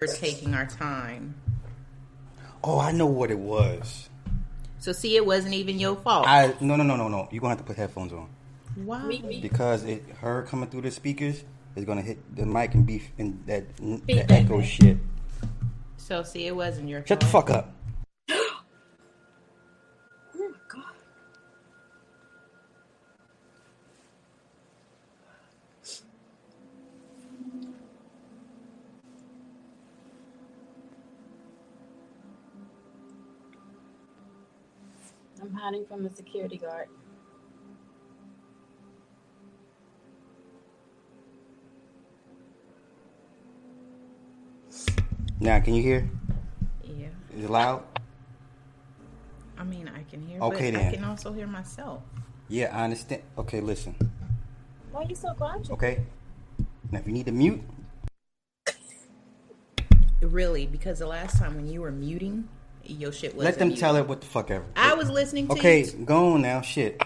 we're taking our time. Oh, I know what it was. So see, it wasn't even your fault. I no no no no no. You're gonna have to put headphones on Why? Me, me. because it her coming through the speakers is gonna hit the mic and be and that that echo shit. So see, it wasn't your Shut the fuck up. Hiding from a security guard. Now, can you hear? Yeah. Is it loud? I mean, I can hear. Okay, but I can also hear myself. Yeah, I understand. Okay, listen. Why are you so grouchy? Okay. Now, if you need to mute, Really, because the last time when you were muting, your shit was. let them tell it what the fuck ever. I was listening to Okay, you. go on now. Shit.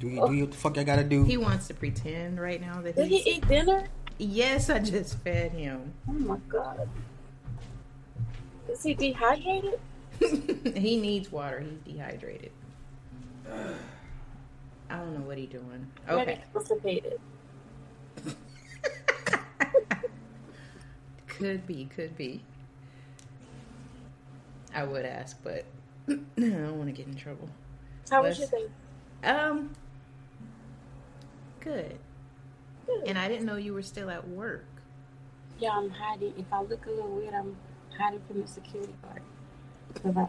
Do you do you what the fuck I gotta do? He wants to pretend right now that Did he eat dinner? Yes, I just fed him. Oh my god. Is he dehydrated? he needs water. He's dehydrated. I don't know what he's doing. Okay. constipated. Could be, could be. I would ask, but I don't want to get in trouble. How was your Let's- day? Um, good. Good. And I didn't know you were still at work. Yeah, I'm hiding. If I look a little weird, I'm hiding from the security guard. I-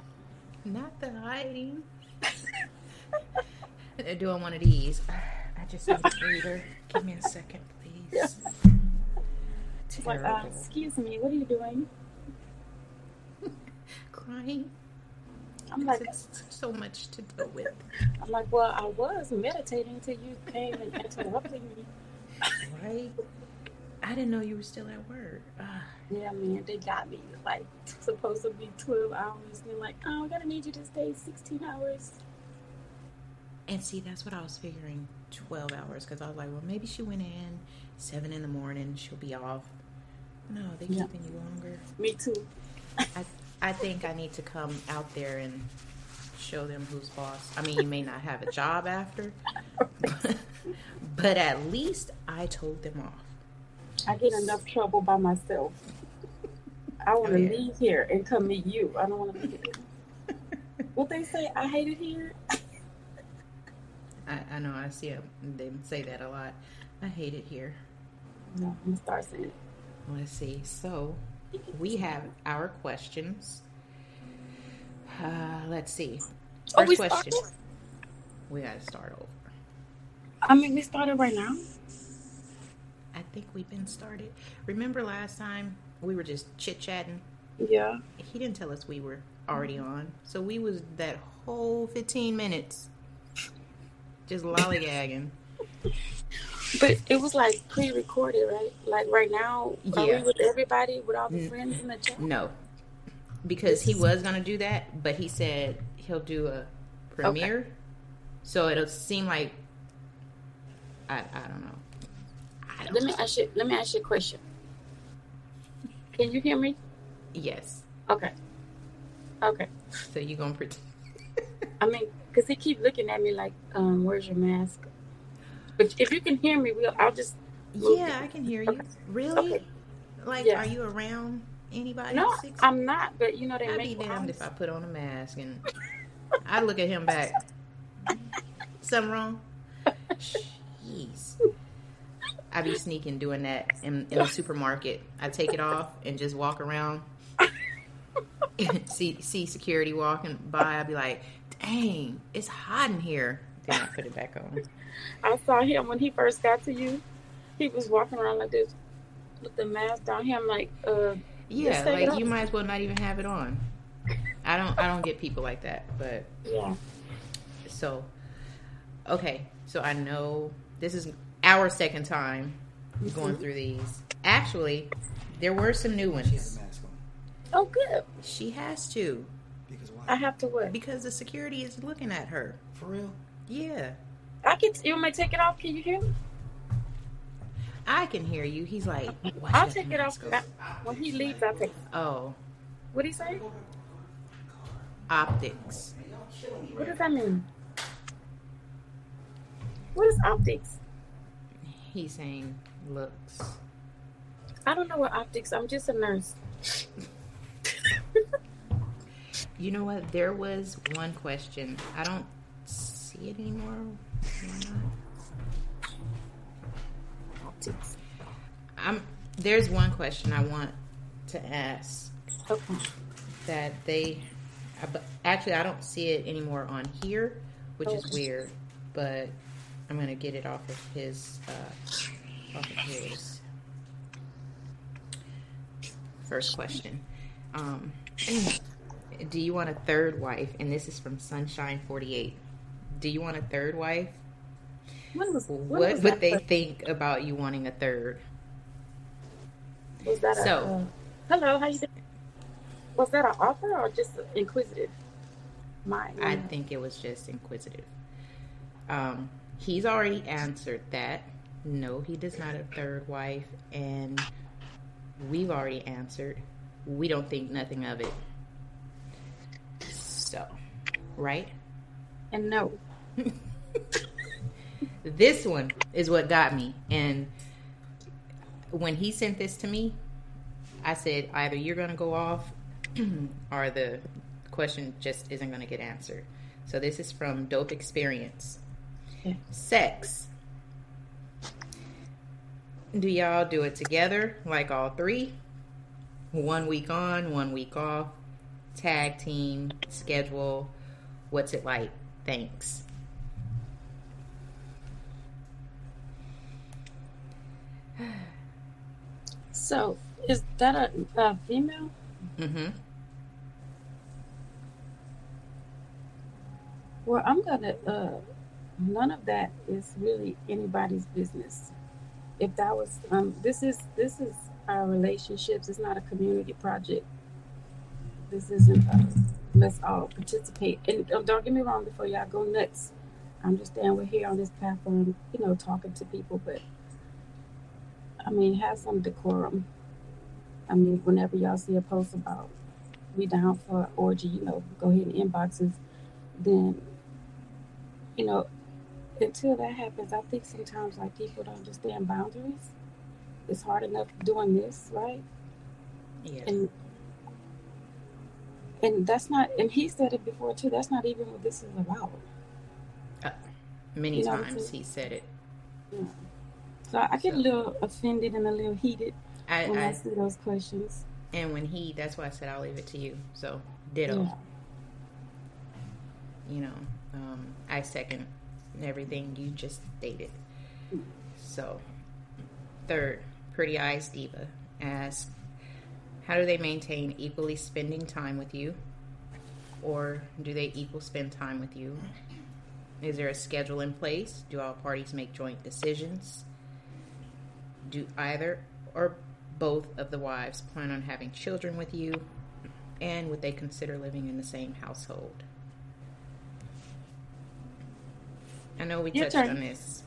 Not the hiding. Doing one of these. I just need a breather. Give me a second, please. Like, uh, excuse me, what are you doing? Crying. I'm like, It's so much to deal with. I'm like, well, I was meditating until you came and interrupted me. Right? I didn't know you were still at work. Ah, Yeah, man, they got me. Like, supposed to be 12 hours. And They're like, oh, I'm gonna need you to stay 16 hours. And see, that's what I was figuring 12 hours because I was like, well, maybe she went in 7 in the morning, she'll be off. No, they Yeah. keeping you longer. Me too. I, I think I need to come out there and show them who's boss. I mean, you may not have a job after, but at least I told them off. I get enough trouble by myself. I want to Oh, yeah. leave here and come meet you. I don't want to be here. What they say, I hate it here. I, I know I see 'em- them say that a lot. I hate it here. No, I'm start saying it. Let's see. So we have our questions. Uh, let's see. Oh, First we question. started? We got to start over. I mean, we started right now. I think we've been started. Remember last time we were just chit chatting? Yeah. He didn't tell us we were already on, so we was that whole fifteen minutes just lollygagging. But it was like pre-recorded, right? Like right now, are Yeah. we with everybody, with all the Mm. friends in the chat? No, because he was gonna do that, but he said he'll do a premiere, so it'll seem like I I don't know. I don't Let me know. ask you. Let me ask you a question. Can you hear me? Yes. Okay. Okay. So you gonna pretend? I mean, because he keep looking at me like, um, "Where's your mask?" But if you can hear me, we'll. I'll just. yeah, I can hear you. Okay. Really? Okay. Like, Yes. are you around anybody? No, I'm not. But you know they I'd make be damned if I put on a mask and I look at him back. Something wrong? Jeez. I'd be sneaking doing that in, in the supermarket. I take it off and just walk around. see see security walking by. I'd be like, "Dang, it's hot in here." Then I put it back on. I saw him when he first got to you. He was walking around like this with the mask down here. I'm like, uh, Yeah, Just take it like you might as well not even have it on. I don't I don't get people like that, but yeah. So, okay. So I know this is our second time going through these. Actually, there were some new She has ones. a mask on. Oh, good. She has to Because why? I have to what? because the security is looking at her. For real? Yeah. I can. You want me to take it off? Can you hear me? I can hear you. He's like, "Why I'll take it off. mask When he leaves, I'll take. on?" Oh, What do he say? optics. What does that mean? What is optics? He's saying looks. I don't know what optics. I'm just a nurse. You know what? There was one question. I don't see it anymore. I'm. There's one question I want to ask Okay. that they. Actually, I don't see it anymore on here, which is Oh. weird. But I'm gonna get it off of his. Uh, off of his. First question. Um, do you want a third wife? And this is from Sunshine Forty Eight. Do you want a third wife? Was What would they think about you wanting a third? Was that a, So- uh, hello? How you doing? Was that an offer or just inquisitive? My. I think it was just inquisitive. Um, he's already answered that. No, he does not have a third wife, and we've already answered. We don't think nothing of it. So, right? and no. This one is what got me. And when he sent this to me, I said either you're going to go off or the question just isn't going to get answered. So this is from Dope Experience. Okay. Sex. Do y'all do it together, like all three? One week on, one week off, tag team, schedule. What's it like? Thanks. So is that a, a female? Mm-hmm. Well, I'm gonna. Uh, none of that is really anybody's business. If that was, um, this is this is our relationships. It's not a community project. This isn't. Let's all participate. And uh, don't get me wrong. Before y'all go nuts, I understand we're here on this platform, you know, talking to people, but I mean, have some decorum. I mean, whenever y'all see a post about we down for an orgy, you know, go ahead and inboxes. Then, you know, until that happens, I think sometimes like people don't understand boundaries. It's hard enough doing this, right? Yes. And and that's not. And he said it before too. That's not even what this is about. Uh, many You know, times he said it. Know. So I get a little offended and a little heated I, when I, I see those questions. and when he, that's why I said I'll leave it to you. So ditto. Yeah. You know, um, I second everything you just stated. So, third, Pretty Eyes Diva asks, how do they maintain equally spending time with you, or do they equal spend time with you? Is there a schedule in place? Do all parties make joint decisions? Do either or both of the wives plan on having children with you? And would they consider living in the same household? I know we Your touched turn. on this.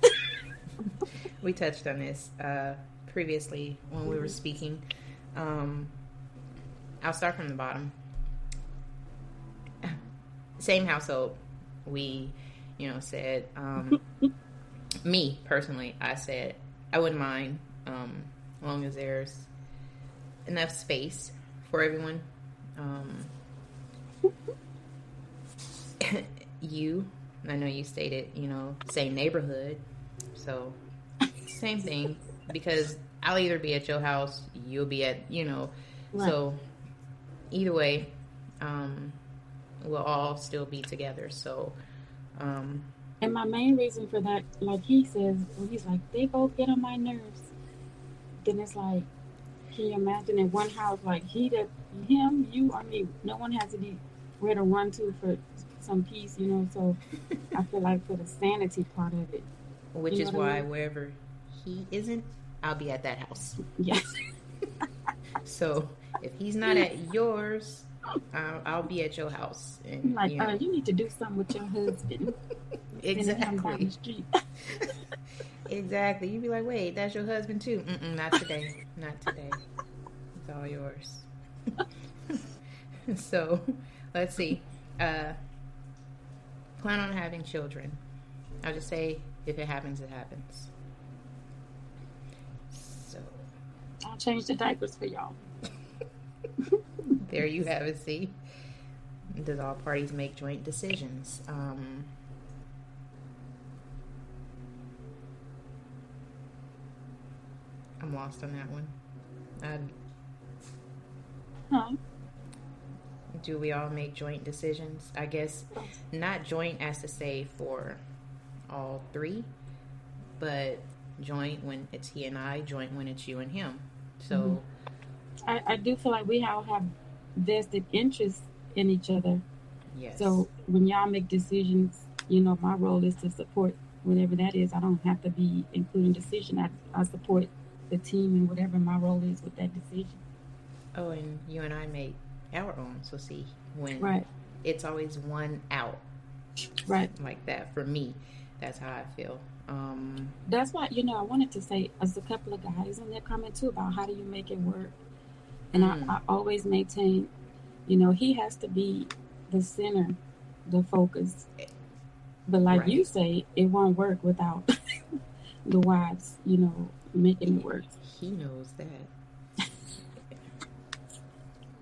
we touched on this uh, previously when we were speaking. Um, I'll start from the bottom. Same household. We, you know, said, um, me personally, I said, I wouldn't mind um, as long as there's enough space for everyone. Um, you, I know you stated, you know, same neighborhood. So, same thing. Because I'll either be at your house, you'll be at, you know, Right. so either way, um, we'll all still be together. So, um, And my main reason for that, like he says, he's like, they both get on my nerves. Then it's like, can you imagine in one house, like he that him, you, I mean, no one has to be where to run to for some peace, you know. So I feel like for the sanity part of it, which You know is what I why mean? wherever he isn't, I'll be at that house. yes, So if he's not at yours, I'll, I'll be at your house. And, like, you know, uh, you need to do something with your husband. Exactly. Exactly. You'd be like, wait, that's your husband too? Mm-mm, not today. not today. It's all yours. so, let's see. Uh, plan on having children. I'll just say, if it happens, it happens. So, I'll change the diapers for y'all. there you have it. See, does all parties make joint decisions? Um, I'm lost on that one. Uh, Huh? do we all make joint decisions? I guess not joint as to say for all three, but joint when it's he and I, joint when it's you and him. So, I, I do feel like we all have vested interest in each other. yes. So when y'all make decisions, you know, my role is to support whatever that is. I don't have to be including decision. I, I support the team and whatever my role is with that decision. oh, and you and I make our own. So, see, when Right, it's always one out right. like that for me, that's how I feel. Um, That's why, you know, I wanted to say, as a couple of guys in there comment too about how do you make it work. And Mm. I, I always maintain, you know, he has to be the center, the focus. But like Right. you say, it won't work without the wives, you know, making it work. He knows that.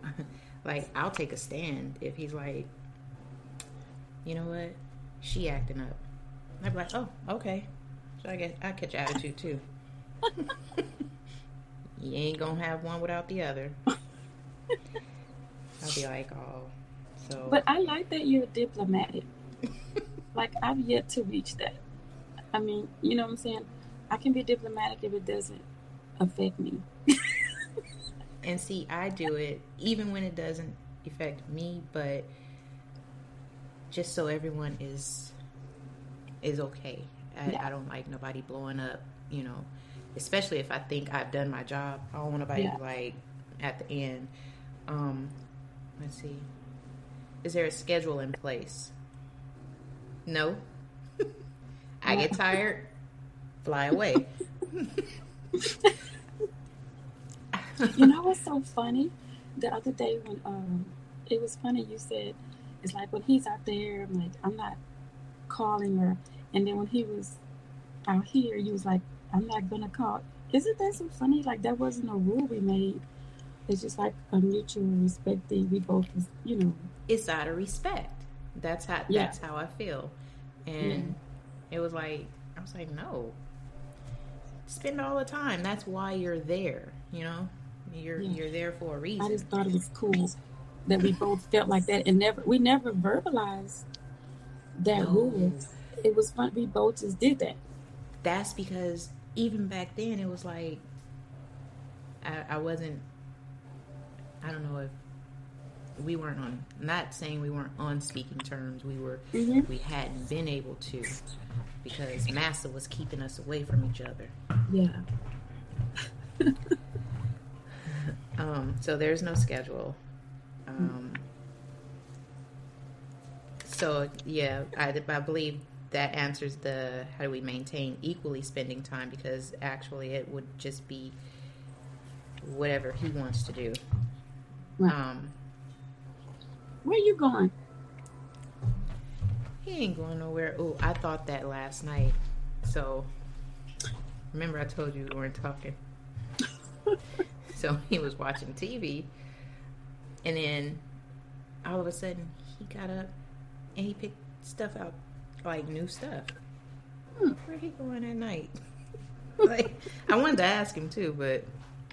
like, I'll take a stand if he's like, you know what, she acting up. I'd be like, oh, okay. So I guess I catch attitude too. you ain't gonna have one without the other. I'll be like, oh, so. But I like that you're diplomatic. like I've yet to reach that. I mean, you know what I'm saying? I can be diplomatic if it doesn't affect me. And see, I do it even when it doesn't affect me, but just so everyone is is okay. I, Yeah. I don't like nobody blowing up, you know, especially if I think I've done my job. I don't want nobody Yeah. like at the end. Um, let's see. Is there a schedule in place? No. I get tired, fly away. You know what's so funny? The other day when um it was funny you said it's like when he's out there, I'm like, I'm not calling her and then when he was out here you was like, I'm not gonna call isn't that so funny? Like that wasn't a rule we made. It's just like a mutual respect thing. We both you know, it's out of respect. That's how Yeah. that's how I feel. And it was like I was like, no. Spend all the time. That's why you're there, you know? You're Yeah. you're there for a reason. I just thought it was cool that we both felt like that and never we never verbalized that No. rule. It was fun we both just did that. That's because even back then it was like I, I wasn't I don't know if we weren't on not saying we weren't on speaking terms. We were Mhm. we hadn't been able to because Massa was keeping us away from each other. Yeah. Um, so there's no schedule. Um, so yeah, I, I believe that answers the how do we maintain equally spending time because actually it would just be whatever he wants to do. Right. Um, Where you going? he ain't going nowhere. Oh, I thought that last night. So remember I told you we weren't talking. so he was watching TV, and then all of a sudden he got up and he picked stuff out, like new stuff. Hmm. Where he going at night? like I wanted to ask him too, but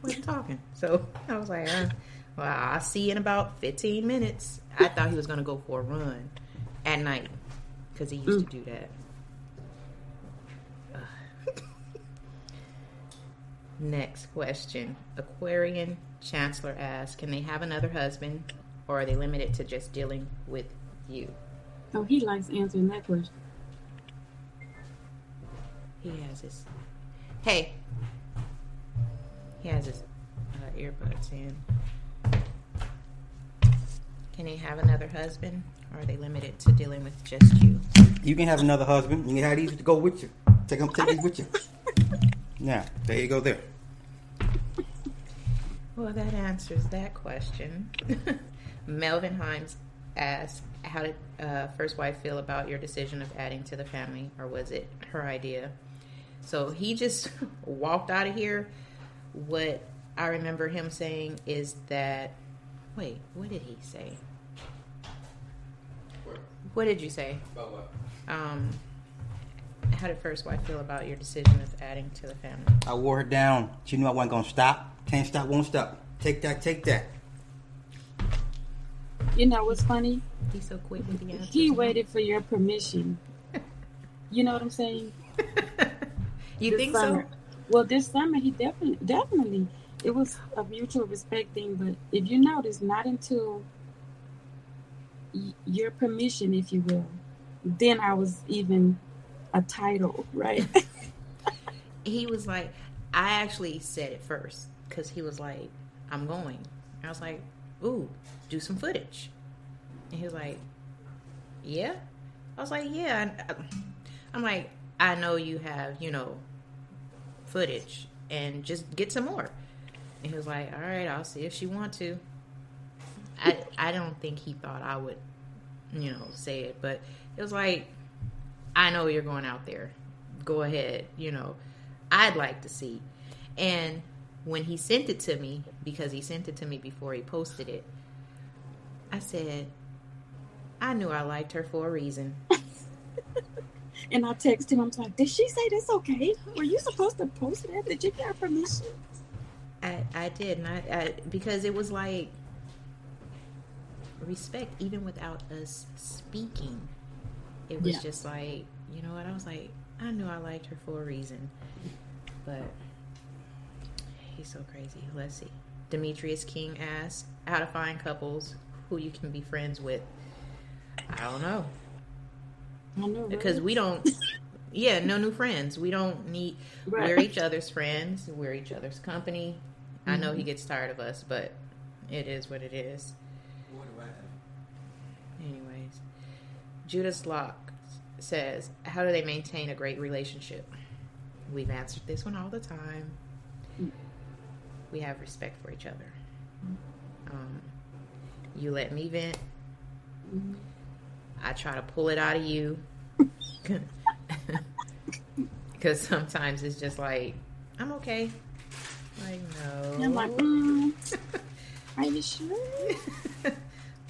wasn't talking. So I was like, uh, "Well, I'll see you in about fifteen minutes." I thought he was gonna go for a run at night because he used to do that. Next question. Aquarian Chancellor asks, can they have another husband or are they limited to just dealing with you? Oh, he likes answering that question. He has his. Hey! He has his uh, earbuds in. Can they have another husband or are they limited to dealing with just you? You can have another husband. You can have these to go with you. Take them, take these with you. Yeah, there you go. There. Well, that answers that question. Melvin Himes asked, "How did uh, first wife feel about your decision of adding to the family, or was it her idea?" So he just walked out of here. What I remember him saying is that, wait, what did he say? What did you say? About what? Um, how did first wife feel about your decision of adding to the family? I wore her down. She knew I wasn't gonna stop. Can't stop, won't stop. Take that, take that. You know what's funny? He's so quick with the answers. He waited for your permission. You know what I'm saying? you This think summer. so? Well, this summer he definitely, definitely, it was a mutual respect thing. But if you notice, not until y- your permission, if you will, then I was even a title, right? he was like, I actually said it first because he was like, I'm going. I was like, ooh, do some footage. And he was like, yeah. I was like, yeah. I- uh, I'm like, I know you have, you know, footage and just get some more. And he was like, all right, I'll see if she want to. I I don't think he thought I would, you know, say it, but it was like, I know you're going out there. Go ahead, you know. I'd like to see. And when he sent it to me, because he sent it to me before he posted it, I said, I knew I liked her for a reason. and I texted him. I'm like, did she say that's okay? Were you supposed to post that? Did you get her permission? I, I did, and I, I because it was like respect, even without us speaking. It was Yeah. just like, you know what? I was like, I knew I liked her for a reason, but he's so crazy. Let's see. Demetrius King asks how to find couples who you can be friends with. I don't know I know right? because we don't. Yeah, no new friends. We don't need. Right. We're each other's friends. We're each other's company. I know Mm-hmm. he gets tired of us, but it is what it is. Judas Locke says, "How do they maintain a great relationship?" We've answered this one all the time. We have respect for each other. Um, you let me vent. I try to pull it out of you. Because sometimes it's just like, I'm okay. Like, no. I'm like, mm, are you sure?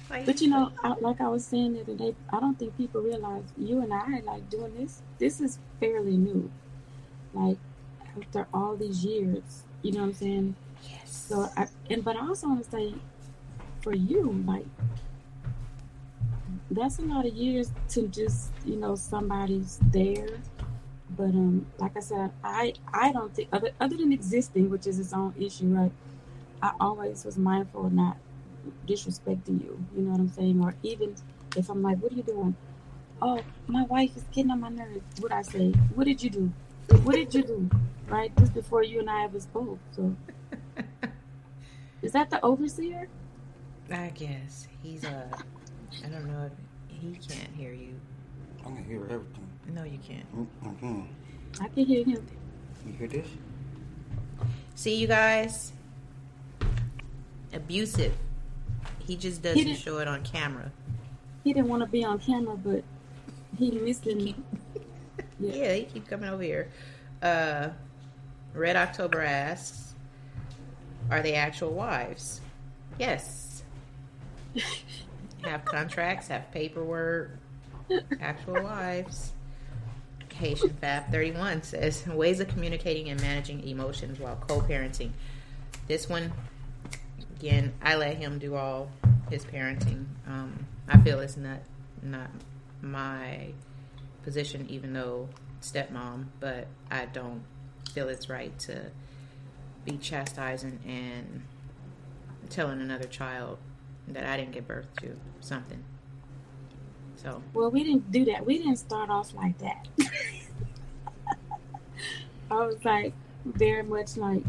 But you know, I, like I was saying the other day, I don't think people realize you and I like doing this. This is fairly new. Like after all these years, you know what I'm saying? yes. So, I, and but I also want to say, for you, like that's a lot of years to just you know somebody's there. But um, like I said, I I don't think other other than existing, which is its own issue, right? I always was mindful of not disrespecting you. You know what I'm saying? Or even if I'm like, "What are you doing?" Oh, my wife is getting on my nerves. What I say? What did you do? What did you do? Right, just before you and I ever spoke. So is that the overseer? I guess he's a. I don't know if he can't hear you. I can hear everything. No, you can't. Mm-hmm. I can hear him. You hear this? See you guys. Abusive. He just doesn't didn't- show it on camera. He didn't want to be on camera, but he missing. Keep- Yeah. yeah, he keep coming over here. Uh, Red October asks, "Are they actual wives?" Yes. have contracts, have paperwork, actual wives. Haitian Fab 31 says ways of communicating and managing emotions while co-parenting. This one, again, I let him do all his parenting. Um, I feel it's not not my position, even though stepmom, but I don't feel it's right to be chastising and telling another child that I didn't give birth to something. So Well, we didn't do that. We didn't start off like that. I was like very much like,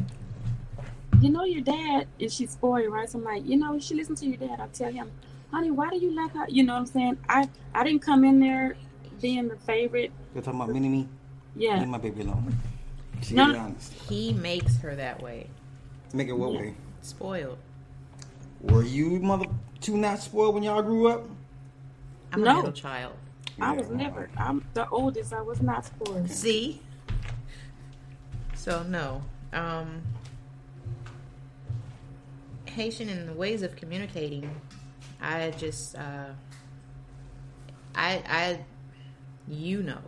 you know, your dad, and she's spoiled, right? So I'm like, you know, she should listen to your dad. I tell him, honey, why do you let her? You know what I'm saying? I I didn't come in there being the favorite. You're talking about mini me? Yeah, Leave my baby alone. She No. be honest. He makes her that way. Make it what Yeah. way? Spoiled. Were you mother two not spoiled when y'all grew up? I'm No. a middle child. I was never. I'm the oldest. I was not spoiled. See? So no. Um Haitian in the ways of communicating, I just uh I I you know.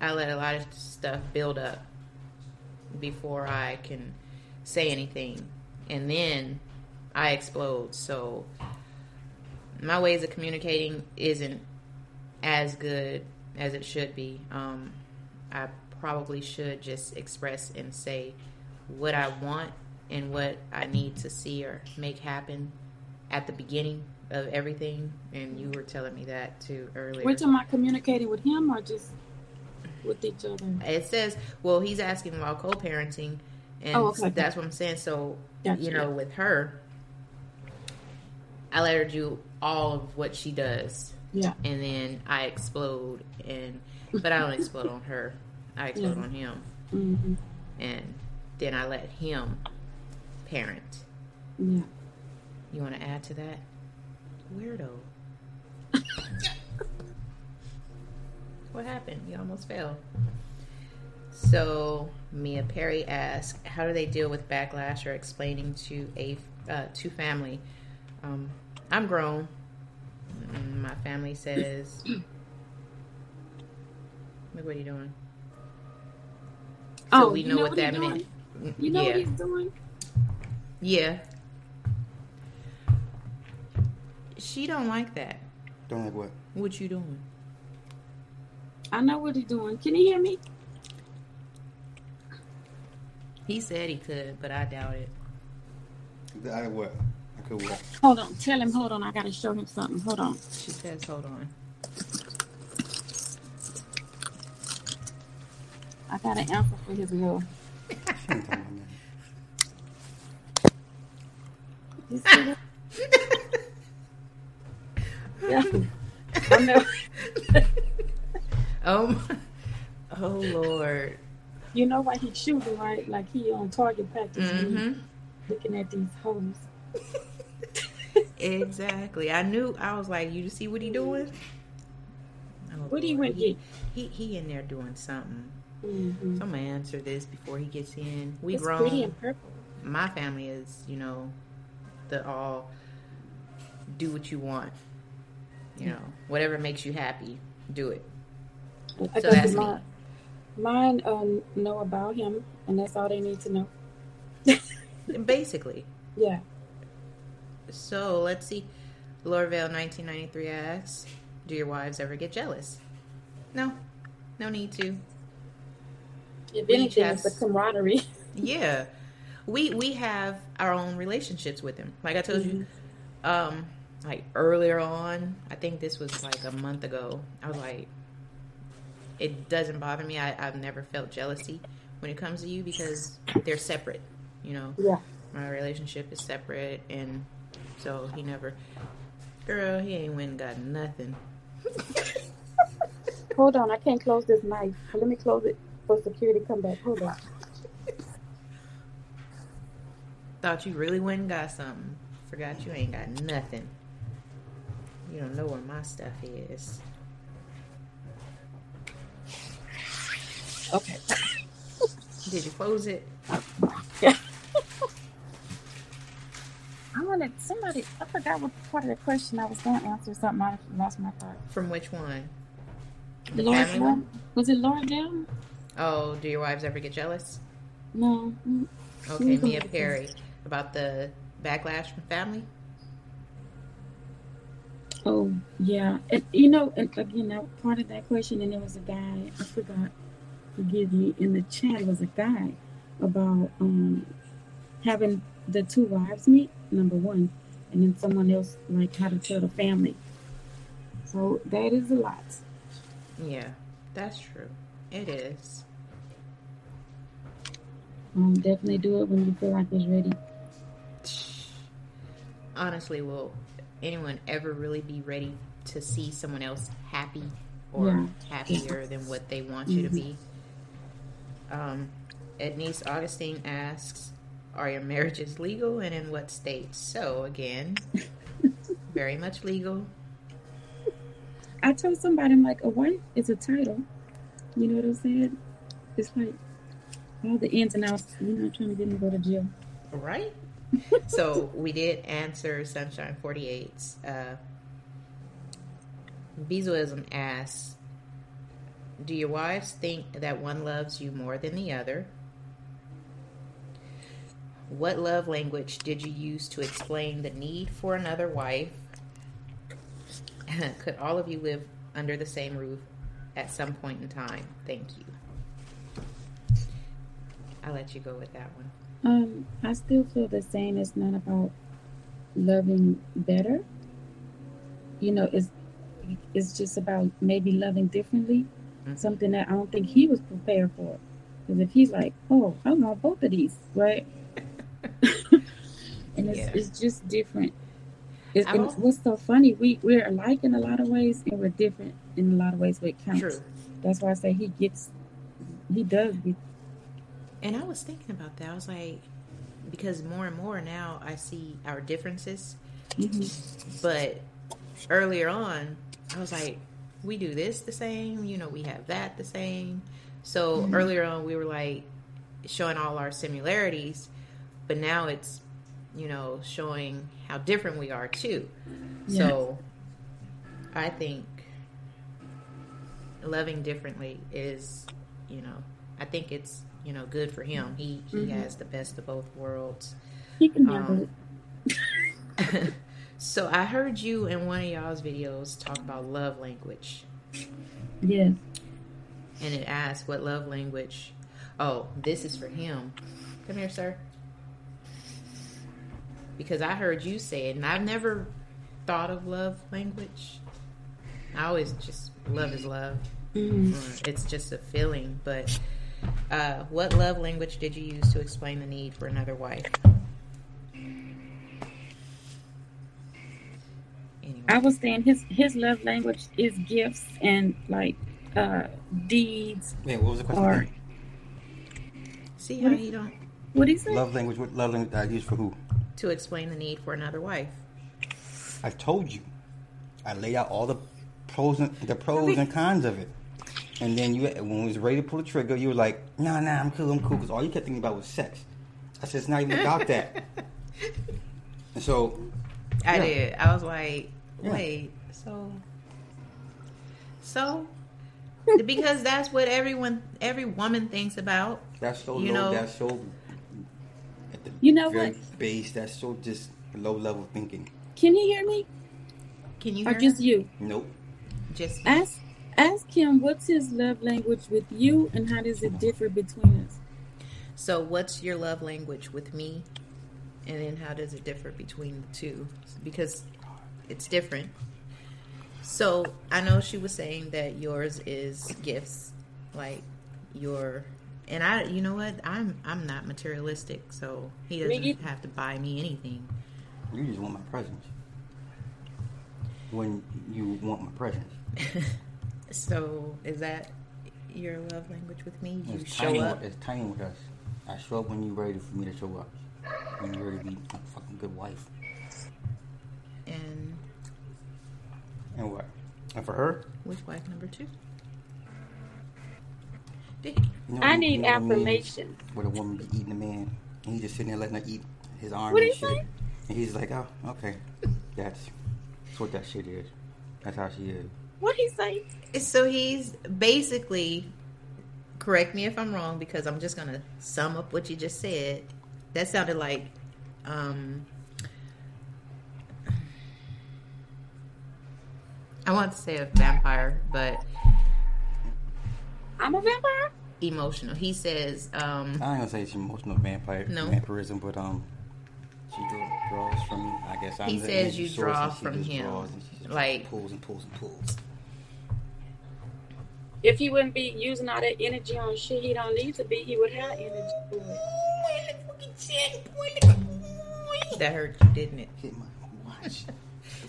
I let a lot of stuff build up before I can say anything. And then I explode. So my ways of communicating isn't as good as it should be. Um, I probably should just express and say what I want and what I need to see or make happen at the beginning of everything. And you were telling me that too earlier. We're talking about communicating with him or just with each other. It says, well, he's asking about co-parenting, and Oh, okay. that's what I'm saying. So, Gotcha. you know, with her, I let her do all of what she does, Yeah. and then I explode, and but I don't explode on her. I explode Yeah. on him, hmm and then I let him parent. Yeah. You want to add to that? Weirdo. what happened? You almost fell. So Mia Perry asked, "How do they deal with backlash or explaining to a uh, to family?" Um, I'm grown. Mm, My family says, "Look what are you doing?" So Oh, we you know, know what, what that meant. Mm, You know yeah, what he's doing? Yeah. She don't like that. Don't like what? What you doing? I know what he's doing. Can you hear me? He said he could, but I doubt it. I what? I could what? Hold on. Tell him. Hold on. I gotta show him something. Hold on. She says, "Hold on." I got an answer for his little. She ain't talking about me. You see that? Yeah. I know. Oh, oh Lord. You know why he's shooting right? Like he on target practice, hmm looking at these hoes. Exactly. I knew. I was like, "You see what he doing?" Oh, What he went get? He he in there doing something. Mm-hmm. So I'm gonna answer this before he gets in. We It's grown. pretty and purple. My family is, you know, the all do what you want. You know, whatever makes you happy, do it. I So that's me. mine, mine um, know about him, and that's all they need to know. Basically. Yeah. So let's see. Lorville 1993 asks, "Do your wives ever get jealous?" No, no need to. If anything, it's the camaraderie. Yeah, we we have our own relationships with him. Like I told you, um, like earlier on, I think this was like a month ago. I was like, it doesn't bother me. I, I've never felt jealousy when it comes to you because they're separate. You know, Yeah. my relationship is separate, and so he never. Girl, he ain't went and got nothing. Hold on, I can't close this knife. Let me close it for security. Come back. Hold on. Thought you really went and got something. Forgot you ain't got nothing. You don't know where my stuff is. Okay. Did you close it? Yeah. I wanted somebody. I forgot what part of the question I was going to answer. Something I lost my thought. From which one? The family one? Was it Laura Dell? Oh, do your wives ever get jealous? No. Okay. Mia Perry. About the backlash from family? Oh yeah. And, you know, and again, that part of that question, and there was a guy. I forgot. Forgive me. In the chat was a guy about um having the two wives meet. Number one, and then someone else like how to tell the family. So that is a lot. Yeah, that's true. It is. Um, definitely do it when you feel like it's ready. Honestly, will anyone ever really be ready to see someone else happy or Yeah. happier than what they want you to Mhm. be? Um, Ednice Augustine asks, "Are your marriages legal, and in what states?" So again, very much legal. I told somebody, I'm like, a wife is a title. You know what I'm saying? It's like all the ins and outs. You're not trying to get me to go to jail. Right. so we did answer Sunshine 48's. Uh, Bezoism asks, do your wives think that one loves you more than the other? What love language did you use to explain the need for another wife? Could all of you live under the same roof at some point in time? Thank you. I'll let you go with that one. Um, I still feel the same. It's not about loving better. You know, it's it's just about maybe loving differently. Mhm. Something that I don't think he was prepared for. Because if he's like, "Oh, I want both of these," right? and it's Yeah. it's just different. It's, and what's so funny? We we're alike in a lot of ways, and we're different in a lot of ways. but it counts. True. That's why I say he gets, he does get. And I was thinking about that. I was like, because more and more now I see our differences. mhm. But earlier on, I was like, we do this the same, you know, we have that the same. So Mhm. earlier on, we were like showing all our similarities, but now it's, you know, showing how different we are too. So I think loving differently is, you know, I think it's, you know, good for him. He he Mhm. has the best of both worlds. He can handle Um, it. so I heard you in one of y'all's videos talk about love language, Yes. and it asked what love language. Oh, this is for him. Come here, sir. Because I heard you say it, and I've never thought of love language. I always just love is love. Mhm. Mm, It's just a feeling. But uh, what love language did you use to explain the need for another wife? Anyway. I was saying his his love language is gifts and like uh deeds. Wait, what was the question? Or- See how he don't What he say? Love language. What love language I use for who? to explain the need for another wife. I've told you. I laid out all the pros and the pros and cons of it. And then you, when we was ready to pull the trigger, you were like, "Nah, nah, I'm cool, I'm cool," because all you kept thinking about was sex. I said, "It's not even about that." And so, I Yeah. did. I was like, Yeah. wait, so, so, because that's what everyone, every woman thinks about. that's so You low. know- that's so at the You know very what? base. That's so just low level thinking. Can you hear me? Can you Or just her? you? Nope. just Ask ask him what's his love language with you and how does it differ between us? so? What's your love language with me, and then how does it differ between the two? Because it's different. So I know she was saying that yours is gifts, like your, and I, you know what? I'm I'm not materialistic, so he doesn't either. have to buy me anything. You just want my presence. When you want my presence, so is that your love language with me? You it's show tiny. up. With, it's tiny with us. I show up when you're ready for me to show up. When you're ready to be a fucking good wife. And And what? And for her, which wife number two? You know, I need you know what I mean? affirmation. Where the woman be eating the man, and he just sitting there letting her eat his arm What'd and he shit. say? And he's like, "Oh, okay, that's, that's what that shit is. That's how she is." What he say? So he's basically, correct me if I'm wrong, because I'm just gonna sum up what you just said. That sounded like, um, I want to say a vampire, but I'm a vampire? emotional. He says, um, I ain't gonna say it's emotional vampire No. vampirism, but um, she draws from me. I guess I'm He says you draw from him. draws and she just Like- pulls and pulls and pulls. If he wouldn't be using all that energy on shit he don't need to be, he would have energy for it. that hurt you, didn't it? Hit my watch.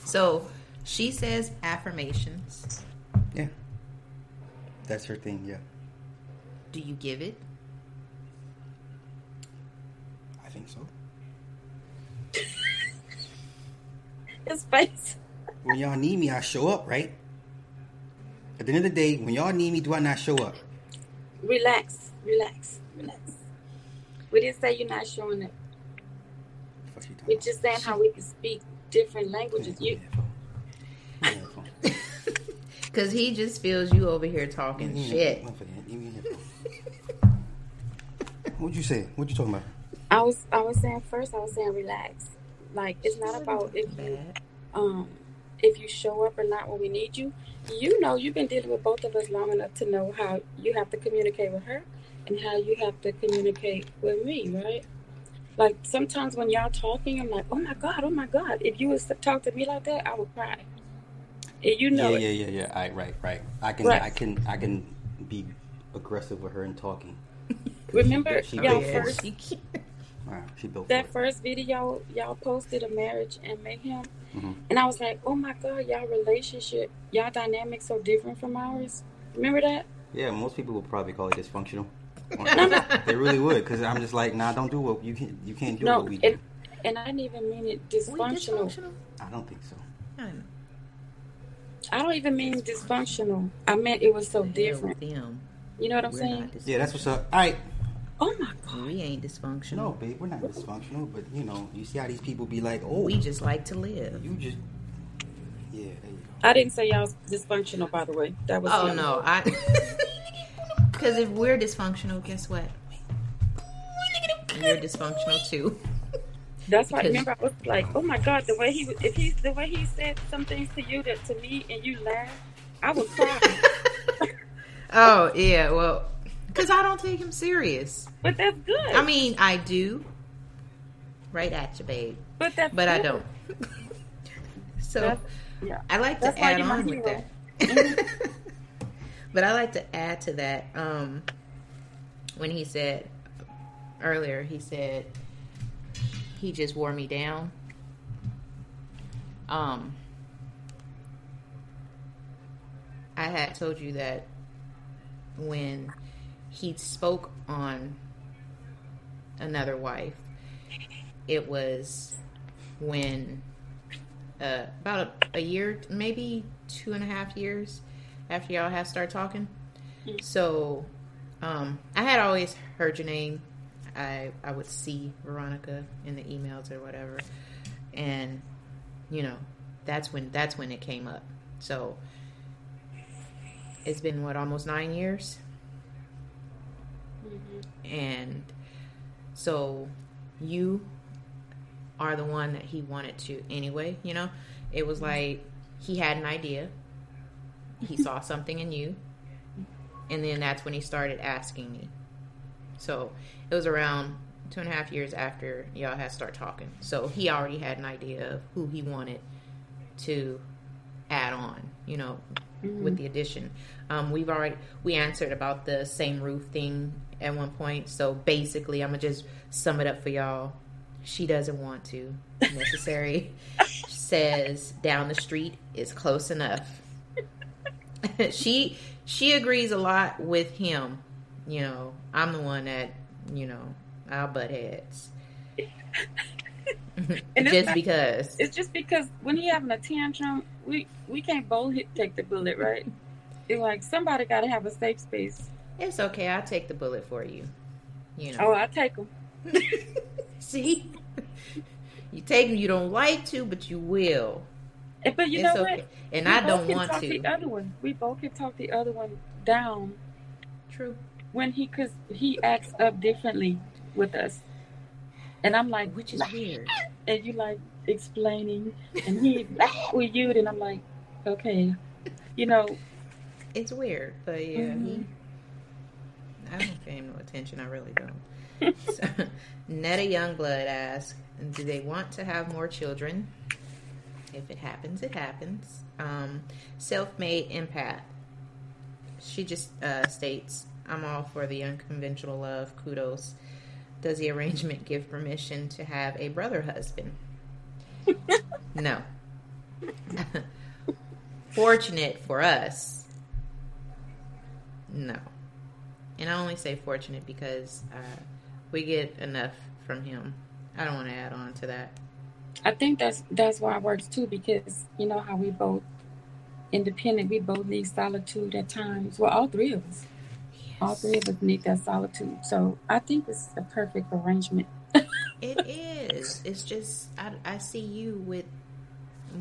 So she says affirmations. yeah, that's her thing. Yeah, Do you give it? I think so. His face. When y'all need me, I show up, right? At the end of the day, when y'all need me, do I not show up? Relax, relax, relax. We didn't say you're not showing it. Fuck you talking We're just saying how we can speak different languages. You, Give me your headphone. Because he just feels you over here talking Give me shit. motherfucker, give me your headphone. What'd you say? What you talking about? I was, I was saying first. I was saying relax. Like it's not about if you, um, if you show up or not when we need you. You know, you've been dealing with both of us long enough to know how you have to communicate with her and how you have to communicate with me, right? Like sometimes when y'all talking, I'm like, oh my god, oh my god. If you was to talk to me like that, I would cry. And you know yeah, it. yeah, yeah, yeah. I, right, right. I can, Right. I can, I can be aggressive with her and talking. Remember she, she y'all first can't- Wow, she built that it. first video y'all posted of marriage and mayhem, Mhm. and I was like, oh my god, y'all relationship, y'all dynamics so different from ours. Remember that? Yeah, most people would probably call it dysfunctional. they really would, because I'm just like, nah, don't do what you can. You can't do No, what we do. and, and I didn't even mean it dysfunctional. dysfunctional? I don't think so. I don't. I don't even mean dysfunctional. I meant it was so different. with them. You know what I'm We're saying? Yeah, that's what's up. All right. Oh my god. We ain't dysfunctional. No, babe, we're not dysfunctional, but you know, you see how these people be like, oh, We just like to live. you just, yeah, there you go. I didn't say y'all was dysfunctional, by the way. That was Oh him. no, I. Because if we're dysfunctional, guess what? You're dysfunctional too. That's why. Because- Remember, I was like, "Oh my God!" The way he, if he's the way he said some things to you that to me, and you laugh, I would cry. Oh yeah, well, because I don't take him serious. but that's good. I mean, I do. Right at you, babe. but that's But I don't. so That's, yeah. I like That's to add on with hero. that. but I like to add to that. Um, when he said earlier, he said he just wore me down. Um, I had told you that when he spoke on another wife, it was when uh, about a, a year, maybe two and a half years after y'all had started talking. So um, I had always heard your name. I I would see Veronica in the emails or whatever, and you know that's when that's when it came up. So it's been what almost nine years, and so you are the one that he wanted to anyway. You know, it was like he had an idea, he saw something in you, and then that's when he started asking me. So it was around two and a half years after y'all had start talking. So he already had an idea of who he wanted to add on, you know, with the addition. Um, we've already we answered about the same roof thing at one point. So basically, I'm gonna just sum it up for y'all. She doesn't want to. Necessary says down the street is close enough. she she agrees a lot with him. You know, I'm the one that you know I'll butt heads. And it's just not- because. It's just because when he having a tantrum, we we can't both hit, take the bullet, right? It's like somebody got to have a safe space. It's okay. I'll take the bullet for you. You know. Oh, I take them. See, you take them. You don't like to, but you will. But you it's know okay. what? And We I don't want talk to. The other one, we both can talk the other one down True. when he cause he acts up differently with us, and I'm like, Which is weird. and you like explaining, and he with you, and I'm like, okay, you know, It's weird, but yeah, Mhm. he. I don't pay him no attention. I really don't. so, Netta Youngblood asks, "Do they want to have more children? If it happens, it happens." Um, self-made empath. She just uh, states, "I'm all for the unconventional love. Kudos." Does the arrangement give permission to have a brother husband? no. Fortunate for us, no. And I only say fortunate because uh, we get enough from him I don't want to add on to that. I think that's that's why it works too because you know how we both independent, we both need solitude at times. Well, all three of us, yes. all three of us need that solitude. So I think it's a perfect arrangement. it is. It's just I, I see you with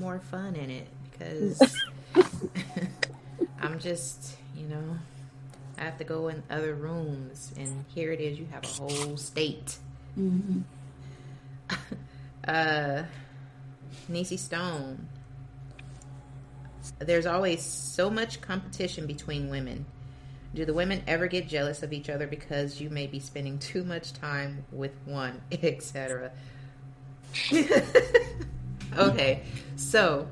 more fun in it because I'm just you know I have to go in other rooms and here it is. You have a whole state. Mm-hmm. uh, Nisi Stone. There's always so much competition between women. Do the women ever get jealous of each other because you may be spending too much time with one, etc.? okay, so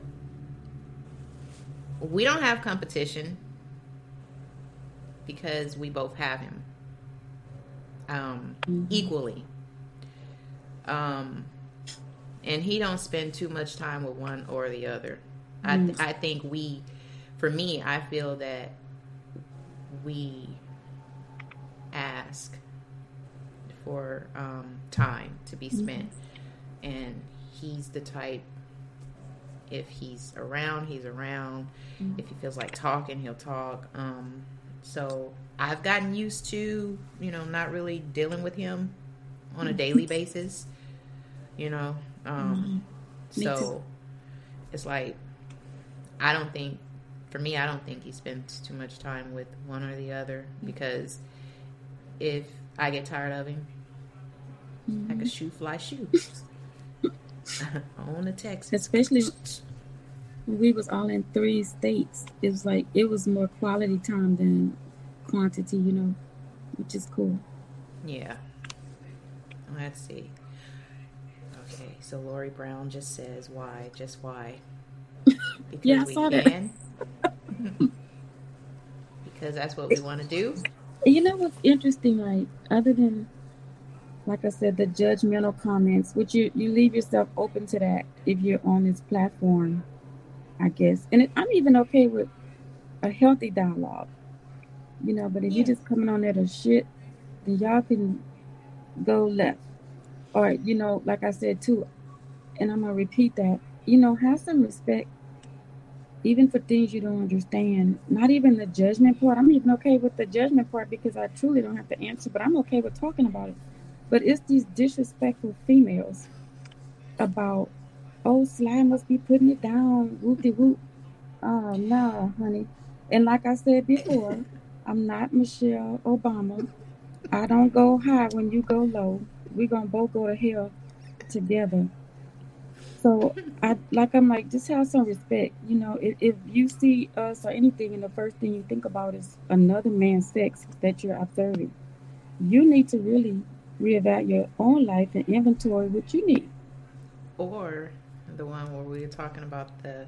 we don't have competition because we both have him um, mm-hmm. equally. Um, and he don't spend too much time with one or the other. Mm-hmm. I I think we, for me, I feel that we ask for um, time to be spent, mm-hmm. and he's the type. If he's around, he's around. Mm-hmm. If he feels like talking, he'll talk. Um, so I've gotten used to, you know, not really dealing with him on a daily basis. You know, um, mm-hmm. so it's like I don't think, for me, I don't think he spends too much time with one or the other because if I get tired of him, mm-hmm. I can shoot fly shoot on the text, especially we was all in three states. It was like it was more quality time than quantity, you know, which is cool. Yeah. Let's see. Okay, so Lori Brown just says why, just why. Because yeah, I we saw can. That. because that's what we want to do. You know what's interesting, like other than like I said, the judgmental comments, which you you leave yourself open to that if you're on this platform, I guess. And it, I'm even okay with a healthy dialogue, you know. But if yeah. you're just coming on there to shit, then y'all can go left, or you know, like I said too, and I'm gonna repeat that. You know, have some respect even for things you don't understand, not even the judgment part. I'm even okay with the judgment part because I truly don't have to answer, but I'm okay with talking about it. But it's these disrespectful females about, oh, Sly must be putting it down, whoop de whoop. Oh, no, honey. And like I said before, I'm not Michelle Obama. I don't go high when you go low. We're going to both go to hell together. So I like I'm like just have some respect. You know, if, if you see us or anything, and the first thing you think about is another man's sex that you're observing, you need to really reevaluate your own life and inventory what you need. Or the one where we were talking about the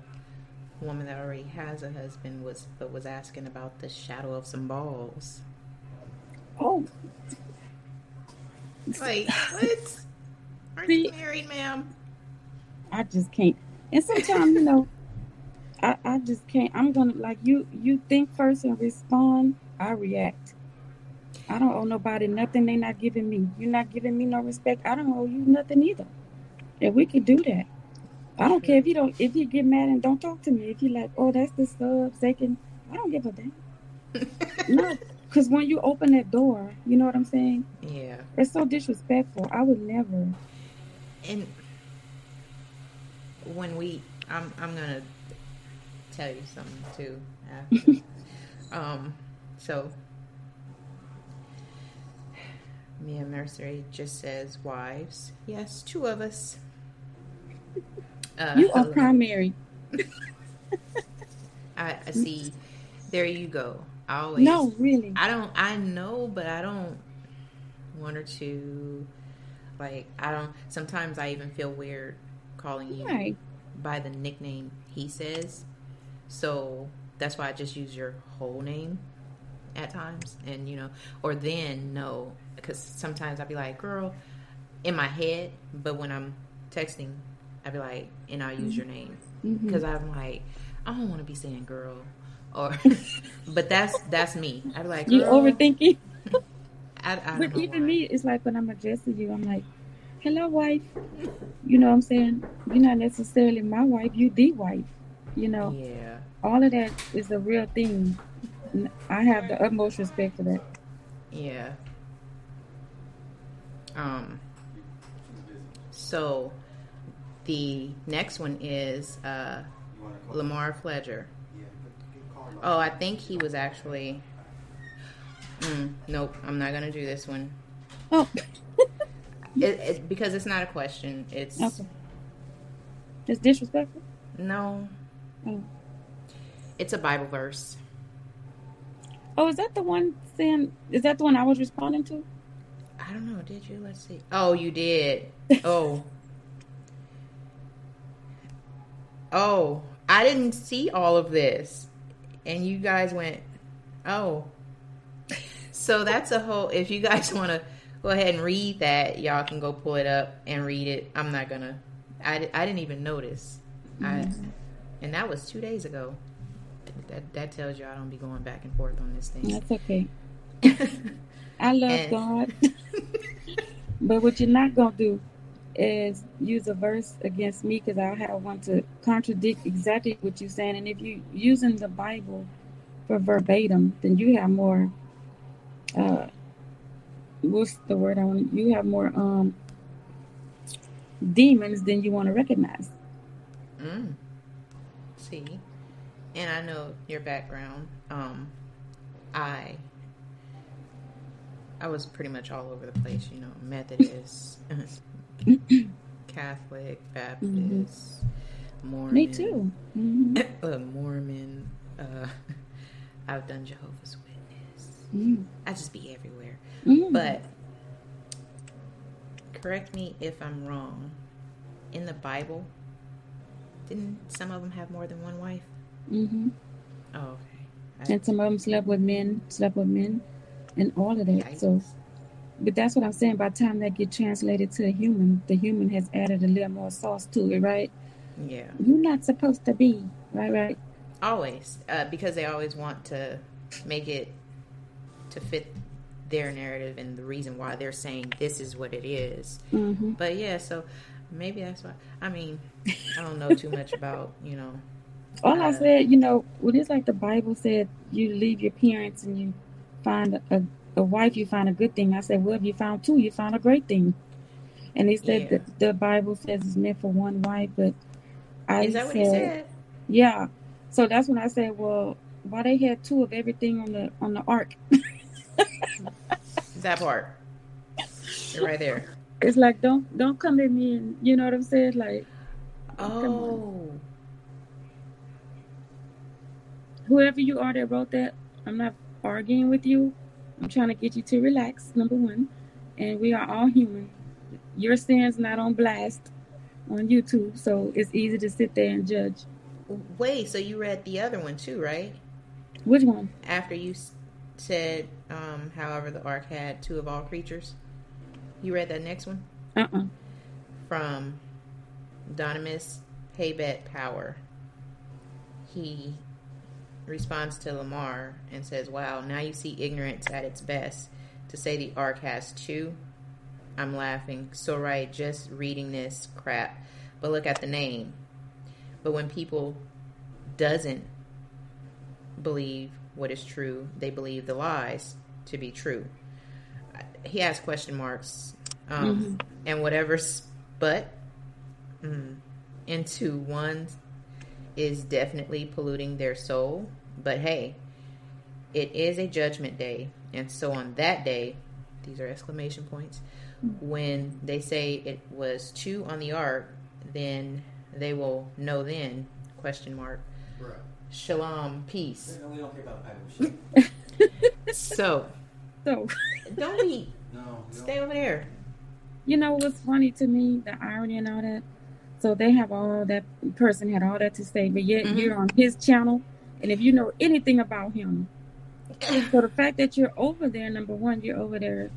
woman that already has a husband was but was asking about the shadow of some balls. Oh. Like what? Aren't See, you married, ma'am? I just can't. And sometimes, you know, I, I just can't. I'm gonna like you. You think first and respond. I react. I don't owe nobody nothing. They not giving me. You're not giving me no respect. I don't owe you nothing either. And we could do that. I don't care if you don't. If you get mad and don't talk to me. If you like, oh, that's the sub second. I don't give a damn. no, because when you open that door, you know what I'm saying. Yeah. It's so disrespectful. I would never. And when we, I'm, I'm gonna tell you something too. After. um, so Mia Mercery just says wives. Yes, two of us. Uh, you are primary. I, I see. There you go. I always. No, really. I don't. I know, but I don't. One or two. Like I don't. Sometimes I even feel weird calling you right. by the nickname he says. So that's why I just use your whole name at times, and you know, or then no, because sometimes I'll be like, "Girl," in my head, but when I'm texting, I'll be like, and I'll use your name because mm-hmm. I'm like, I don't want to be saying "girl," or, but that's that's me. I'd be like, you overthinking. I, I but even why. me, it's like when I'm addressing you, I'm like, hello, wife. You know what I'm saying? You're not necessarily my wife. You the wife. You know, Yeah. all of that is a real thing. I have the utmost respect for that. Yeah. Um. So, the next one is uh, Lamar Fletcher. Oh, I think he was actually. Mm, nope, I'm not gonna do this one. Oh, It, it, because it's not a question. It's okay. It's disrespectful. no. Oh. It's a Bible verse. Oh, is that the one saying? Is that the one I was responding to? I don't know. Did you? Let's see. Oh, you did. Oh. Oh, I didn't see all of this, and you guys went. Oh. So that's a whole. If you guys want to go ahead and read that, y'all can go pull it up and read it. I'm not gonna. I, I didn't even notice. I, mm-hmm. and that was two days ago. That that tells you I don't be going back and forth on this thing. That's okay. I love And- God, but what you're not gonna do is use a verse against me because I'll have one to contradict exactly what you're saying. And if you're using the Bible for verbatim, then you have more. Uh, what's the word I want? You have more um demons than you want to recognize. Mm. See, and I know your background. Um, I I was pretty much all over the place. You know, Methodist, Catholic, Baptist, Mormon. Mm-hmm. Me too. hmm uh, Mormon. Uh, I've done Jehovah's Witness. mm I just be everywhere. Mm. But correct me if I'm wrong. In the Bible, didn't some of them have more than one wife? Mm-hmm. Oh, okay. I- And some of them slept with men, slept with men, and all of that. So, Yikes. But that's what I'm saying. By the time that get translated to a human, the human has added a little more sauce to it, right? Yeah, You're not supposed to be, right? Right? always uh, because they always want to make it to fit their narrative and the reason why they're saying this is what it is. hmm But yeah, so maybe that's why. I mean, I don't know too much about you know. All I Uh, said, you know, well, it's like the Bible said, you leave your parents and you find a, a wife, you find a good thing. I said, well, if you found two, you found a great thing. And they said Yeah. that the Bible says it's meant for one wife, but I Is that what he said? Yeah. So that's when I said, well, why they had two of everything on the on the ark? That part. You're right there. It's like don't don't come at me and you know what I'm saying? Like Oh, whoever you are that wrote that, I'm not arguing with you. I'm trying to get you to relax, number one. And we are all human. Your sins not on blast on YouTube, so it's easy to sit there and judge. wait. So you read the other one too, right? Which one? After you said, um, however, the ark had two of all creatures. You read that next one Uh uh from Donimus Haybet Power. He responds to Lamar and says, "Wow, now you see ignorance at its best. To say the ark has two, I'm laughing. So right, just reading this crap. But look at the name. But when people doesn't believe what is true, they believe the lies to be true. He has question marks, um, and whatever but mm, into one is definitely polluting their soul. But hey, it is a judgment day, and so on that day, these are exclamation points. When they say it was two on the ark, then they will know then question mark shalom peace. We don't care about Bible. So So don't be No, we stay over there. You know what's funny to me, the irony and all that. So they have all that person had all that to say, but yet Mhm. you're on his channel, and if you know anything about him, so the fact that you're over there, number one, you're over there.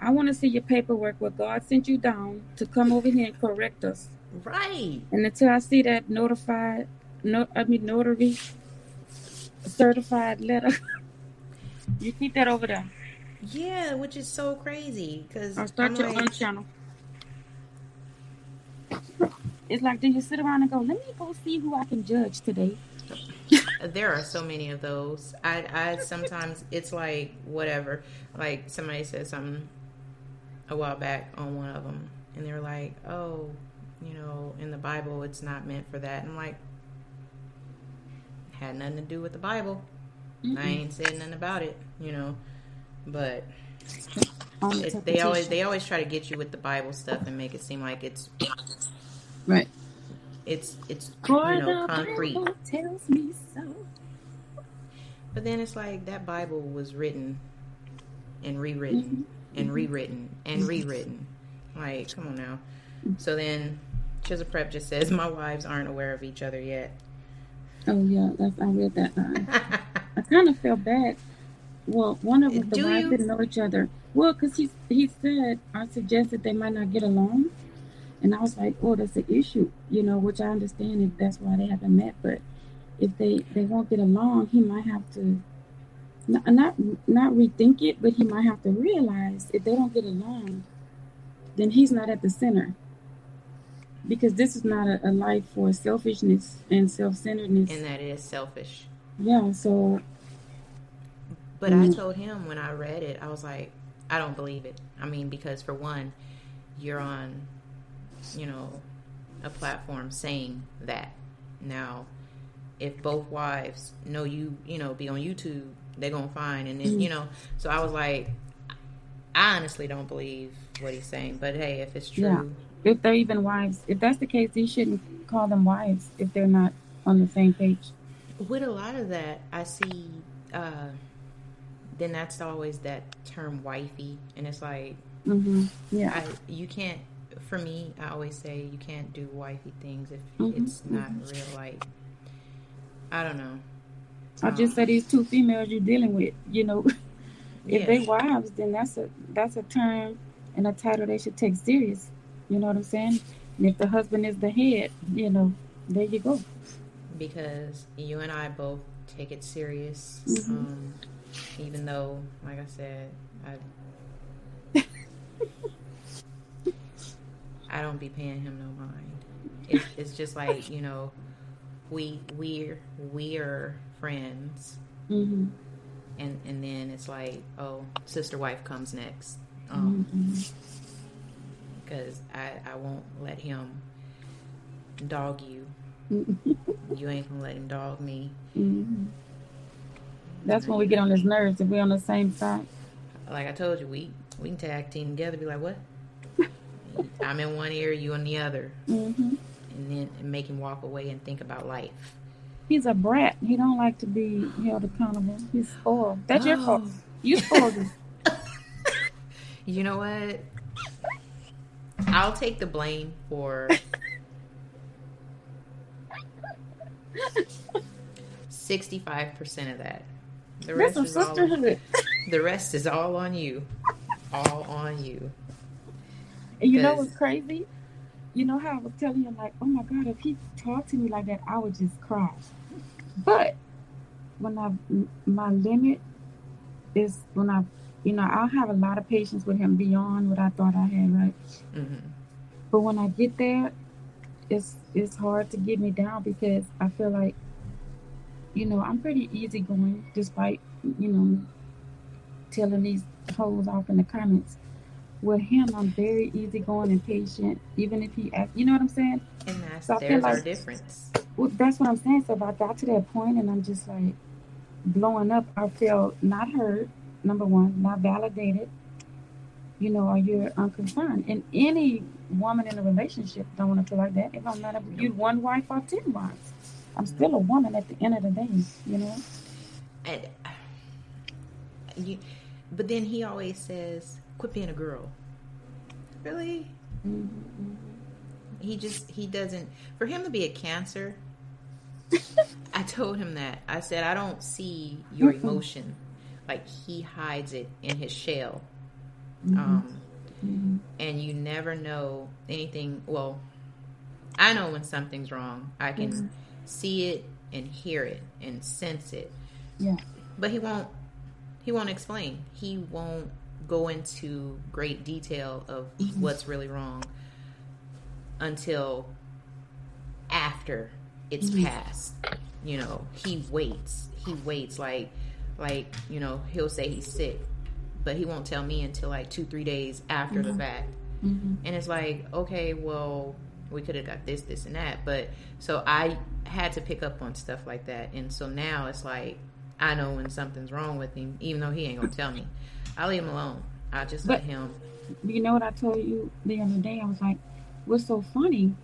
I want to see your paperwork where God sent you down to come over here and correct us. Right. And until I see that notified, no, I mean notary certified letter, you keep that over there. Yeah, which is so crazy because I'll start your own channel. It's like, do you sit around and go, let me go see who I can judge today? there are so many of those. I, I sometimes it's like whatever. Like somebody said something a while back on one of them, and they're like, "Oh, you know, in the Bible, it's not meant for that." And I'm like, had nothing to do with the Bible. Mm-mm. I ain't said nothing about it, you know. But they always they always try to get you with the Bible stuff and make it seem like it's right. it's it's For you know concrete. Bible tells me so. But then it's like that Bible was written and rewritten mm-hmm. and rewritten and rewritten. Like, come on now. So then Chisel Prep just says my wives aren't aware of each other yet. Oh yeah, that's I read that line. I kind of felt bad. Well, one of them, the wives you? didn't know each other. Well, because he he said I suggested they might not get along, and I was like, oh, that's an issue, you know, which I understand if that's why they haven't met. But if they they won't get along, he might have to not not, not rethink it, but he might have to realize if they don't get along, then he's not at the center. Because this is not a, a life for selfishness and self centeredness. and that is selfish. Yeah, so But I Mhm. told him when I read it, I was like, I don't believe it. I mean, because for one, you're on, you know, a platform saying that. Now, if both wives know you, you know, be on YouTube, they're gonna find, and then you know. So I was like, I honestly don't believe what he's saying. But hey, if it's true, Yeah. if they're even wives, if that's the case, you shouldn't call them wives if they're not on the same page. with a lot of that, I see. uh Then that's always that term wifey, and it's like hmm Yeah, I you can't. For me, I always say you can't do wifey things if Mhm, it's not real. Like I don't know. I just said these two females you're dealing with. You know, if Yeah. they wives, then that's a that's a term and a title they should take serious. You know what I'm saying? And if the husband is the head, you know, there you go. because you and I both take it serious. Mhm. Um, even though, like I said, I I don't be paying him no mind. It's, it's just like you know, we we're we're friends, hmm and and then it's like oh, sister wife comes next. Um, because I, I won't let him dog you. hmm You ain't gonna let him dog me. hmm That's when we get on his nerves if we're on the same side. Like I told you, we we can tag team together. Be like, what? I'm in one ear, you in the other, hmm and then make him walk away and think about life. He's a brat. He don't like to be held accountable. He's spoiled. That's your fault. Oh. You spoiled him. You know what? I'll take the blame for sixty-five percent of that. The That's rest some is all. The rest is all on you. All on you. And you know what's crazy? You know how I was telling him, like, oh my God, if he talked to me like that, I would just cry. But when I, my limit is when I, you know, I'll have a lot of patience with him beyond what I thought I had, right? hmm But when I get there, it's it's hard to get me down because I feel like, you know, I'm pretty easygoing despite, you know, telling these hoes off in the comments. With him, I'm very easygoing and patient, even if he act, you know what I'm saying? And that's So I feel there's our like- difference. Well, that's what I'm saying. So if I got to that point and I'm just like blowing up, I feel not heard, number one, not validated, you know, or you're unconcerned. And any woman in a relationship don't want to feel like that. It don't matter if you're one wife or ten wives. I'm still a woman at the end of the day, you know? And uh, you, but then he always says, "Quit being a girl." Really? Mm-hmm. He just he doesn't. For him to be a cancer, I told him that. I said, "I don't see your emotion. Like he hides it in his shell." Mhm. Um, Mhm. and you never know anything. Well, I know when something's wrong. I can Mhm. see it and hear it and sense it. Yeah. But he won't. He won't explain. He won't go into great detail of what's really wrong until after it's passed. You know, he waits. He waits like like, you know, he'll say he's sick, but he won't tell me until like 2 3 days after the Mhm. fact. hmm And it's like, okay, well, we could have got this, this, and that. But so I had to pick up on stuff like that. And so now it's like, I know when something's wrong with him, even though he ain't going to tell me. I leave him alone. I just let him. You know what I told you the other day? I was like, what's so funny?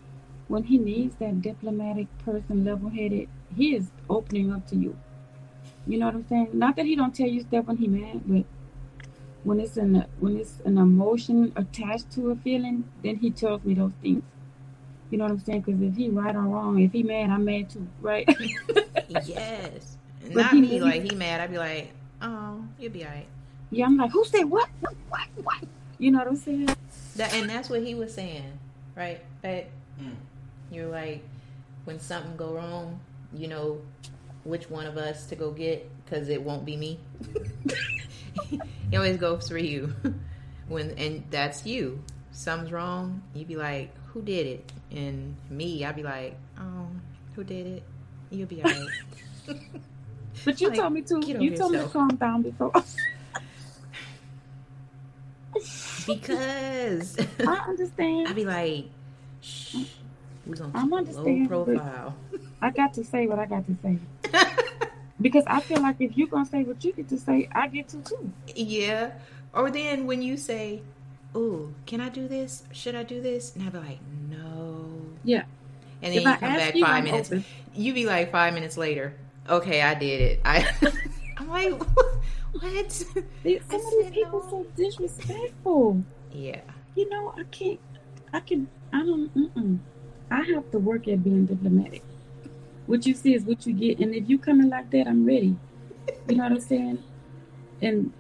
When he needs that diplomatic person, level headed, he is opening up to you. You know what I'm saying? Not that he don't tell you stuff when he mad, but when it's an when it's an emotion attached to a feeling, then he tells me those things. You know what I'm saying? Because if he right or wrong, if he mad, I'm mad too, right? yes. But Not he- me. Like, he mad. I'd be like, oh, you'll be all right. Yeah, I'm like, who said what? What? What? What? You know what I'm saying? That, and that's what he was saying, right? But Mm. you're like, when something go wrong, you know which one of us to go get because it won't be me. he always goes for you. When and that's you. Something's wrong, you be like, "Who did it?" And me, I'd be like, "Oh, who did it?" You'll be alright. But you Like, told me to. You told me to calm down before. because I understand. I'd be like, "Shh, we gonna I'm keep low profile." I got to say what I got to say. Because I feel like if you're gonna say what you get to say, I get to too. Yeah. Or then when you say, "Oh, can I do this? Should I do this?" and I'd be like, "No." Yeah. And then If you I come back you, 5 I'm minutes. open. You be like 5 minutes later. Okay, I did it. I I'm like, "What?" Some of these people no. so disrespectful. Yeah. You know, I can't. I can. I don't. Mm-mm. I have to work at being diplomatic. What you see is what you get, and if you coming like that, I'm ready. You know what I'm saying? And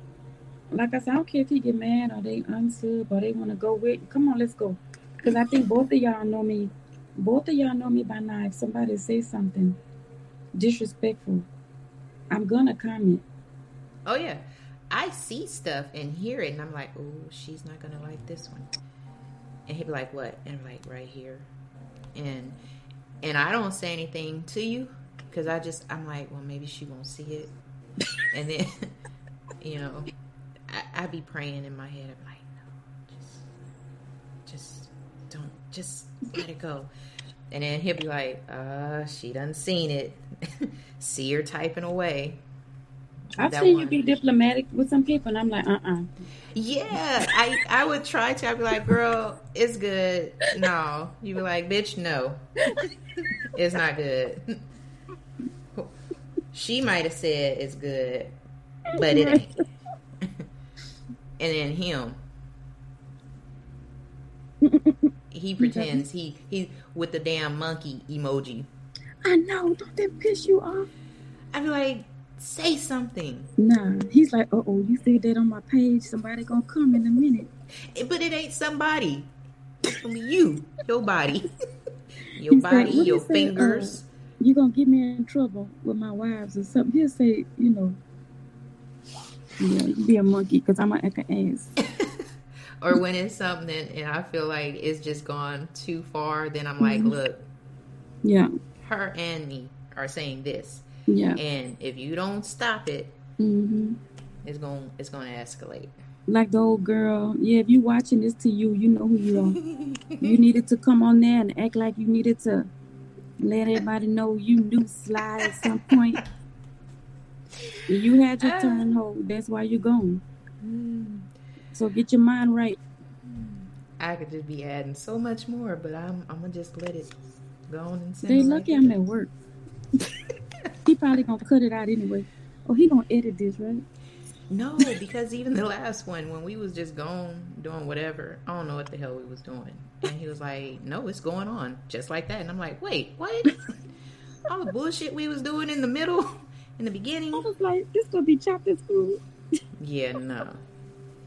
like I said, I don't care if he get mad or they unsub or they want to go with. Come on, let's go. Because I think both of y'all know me. Both of y'all know me by now. If somebody says something disrespectful, I'm gonna comment. Oh yeah. I see stuff and hear it and I'm like, "Oh, she's not going to like this one." And he'd be like, "What?" And I'm like, "Right here." And and I don't say anything to you cuz I just I'm like, "Well, maybe she won't see it." and then you know, I, I be praying in my head. I'm like, "No, just just don't just let it go." And then he'll be like, "Uh, she done seen it. see her typing away." I've seen you be diplomatic with some people, and I'm like, uh uh Yeah, I I would try to. I'd be like, "Girl, it's good." No, you'd be like, "Bitch, no, it's not good." She might have said it's good, but it ain't. and then him, he pretends he he with the damn monkey emoji. I know, don't that piss you off? I'd be like, "Say something," Nah, he's like, uh oh, you said that on my page. Somebody gonna come in a minute. but it ain't somebody. It's gonna be you, your body, your He said, body, he your say, fingers. You gonna get me in trouble with my wives or something? He'll say, you know, yeah, you be a monkey because I'm an ass. or when it's something and I feel like it's just gone too far, then I'm like, Mhm. look, Yeah, her and me are saying this, yeah. and if you don't stop it, hmm it's going it's going to escalate. Like the old girl. Yeah, if you watching this to you, you know who you are. You needed to come on there and act like you needed to let everybody know you knew slide at some point. You had your turn, ho. That's why you're gone. So get your mind right. I could just be adding so much more, but I'm I'm gonna just let it go on and They lucky like I'm at work. he probably gonna cut it out anyway. Oh, he gonna edit this, right? No, because even the last one, when we was just gone doing whatever, I don't know what the hell we was doing, and he was like, "No, it's going on just like that," and I'm like, "Wait, what?" All the bullshit we was doing in the middle, in the beginning. I was like, this gonna be and screwed. Yeah, no.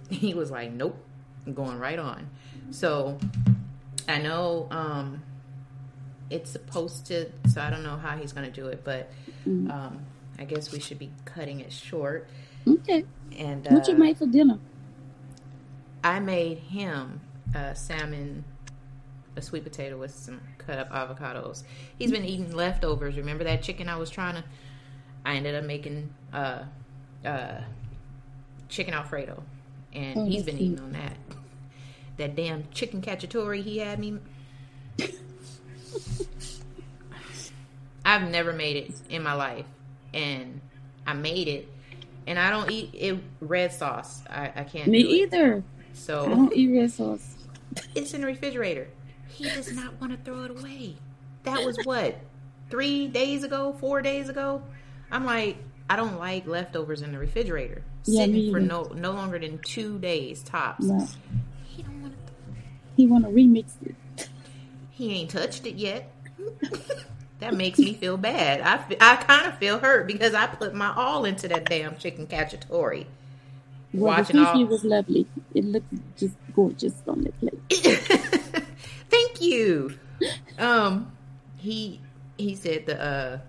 He was like, "Nope, I'm going right on." So I know um, it's supposed to. So I don't know how he's going to do it, but Mm. um, I guess we should be cutting it short. Okay. And What you uh, made for dinner? I made him uh, salmon a sweet potato with some cut up avocados. He's been eating leftovers. Remember that chicken I was trying to? I ended up making uh, uh, chicken alfredo, and Oh, he's been eating on that. That damn chicken cacciatore he had me. I've never made it in my life, and I made it, and I don't eat it red sauce. I, I can't. Me do it. either. I don't eat red sauce. it's in the refrigerator. He does not want to throw it away. That was what three days ago, four days ago. I'm like, I don't like leftovers in the refrigerator Yeah, sitting for no no longer than two days tops. He don't want to. He want to remix it. He ain't touched it yet. that makes me feel bad. I, I kind of feel hurt because I put my all into that damn chicken cacciatore. Well, Watching the all- was lovely. It looked just gorgeous on the plate. Thank you. Um, he he said the uh,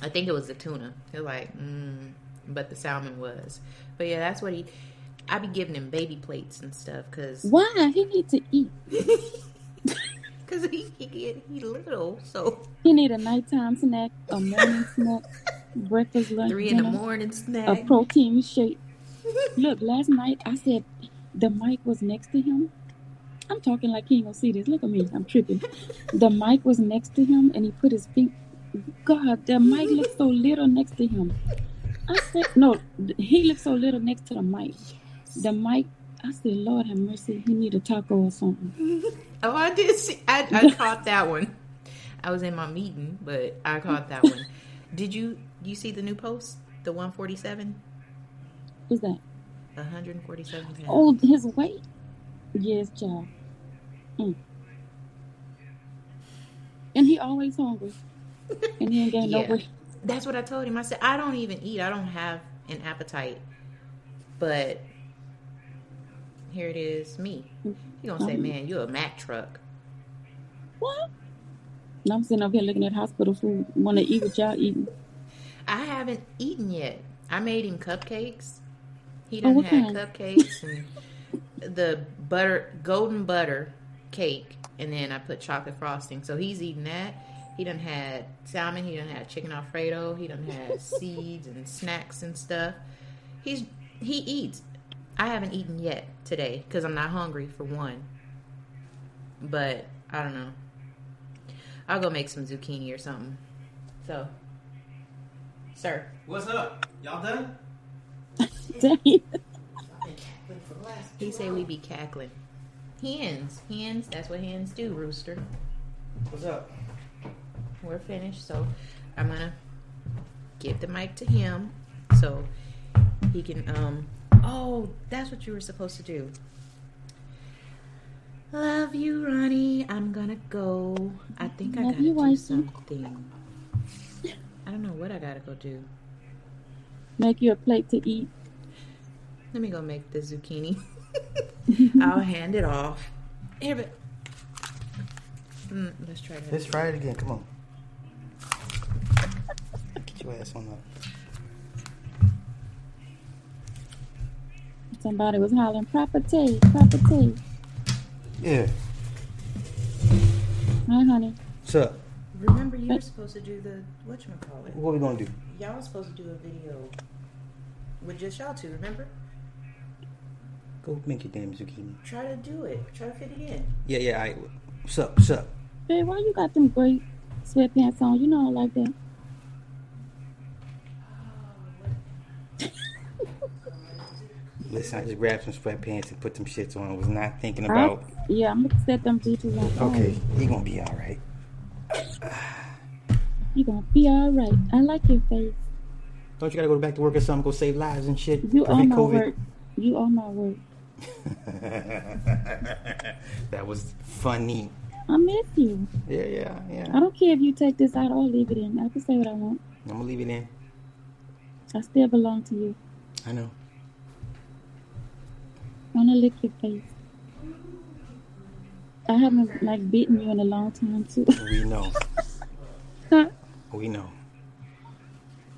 I think it was the tuna. He was like, mm, but the salmon was. But yeah, that's what he. I be giving him baby plates and stuff because Why? He need to eat. because he he get he little so He need a nighttime snack, a morning snack, breakfast, lunch, three in the morning a protein shake. Look, last night I said the mic was next to him. I'm talking like he ain't gonna see this. Look at me, I'm tripping. The mic was next to him, and he put his feet. God, the mic looked so little next to him. I said, no, he looked so little next to the mic. The mic. I said, Lord have mercy, he need a taco or something. Oh, I did see. I, I caught that one. I was in my meeting, but I caught that one. Did you you see the new post? The 147, What's that? 147. Oh, his weight. Yes, child. Mm. And he always hungry. And he ain't gained Yeah. no weight. That's what I told him. I said I don't even eat. I don't have an appetite. But here it is, me. He gonna say, "Man, you're a Mack truck." What? And I'm sitting up here looking at hospital food. Want to eat what y'all eating? I haven't eaten yet. I made him cupcakes. He Oh, done what had cupcakes and the butter, golden butter cake, and then I put chocolate frosting. So he's eating that. He done had salmon. He done had chicken alfredo. He done had seeds and snacks and stuff. He's he eats. I haven't eaten yet today because I'm not hungry for one. But I don't know. I'll go make some zucchini or something. So, sir. What's up? Y'all done? Dang. He say we be cackling. Hens, hens. That's what hens do, rooster. What's up? We're finished, so I'm gonna give the mic to him so he can. Um. Oh, that's what you were supposed to do. Love you, Ronnie. I'm gonna go. I think I gotta you, do wifey. something. I don't know what I gotta go do. Make you a plate to eat. Let me go make the zucchini. I'll hand it off. Here, but mm, let's try that. Let's try it again. Come on. Get your ass on up. Somebody was hollering, property, property. Yeah. Hi, honey. What's up? Remember, you were supposed to do the whatchamacallit. What we gonna do? Y'all was supposed to do a video with just y'all two, remember? Go make your damn zucchini. Try to do it. Try to fit it in. Yeah, yeah. I. What's up? What's up? Babe, why you got them great sweatpants on? You know I like that. Listen, I just grabbed some sweatpants and put some shits on. I was not thinking I- about. yeah, I'm gonna set them bitches on. Okay, you gonna be all right. You gonna be all right. I like your face. Don't you gotta go back to work or something? Go save lives and shit. You are my COVID? work. You are my work. that was funny. I miss you. Yeah, yeah, yeah. I don't care if you take this out or leave it in. I can say what I want. I'm gonna leave it in. I still belong to you. I know. Wanna lick your face. I haven't like beaten you in a long time too. We know. We know.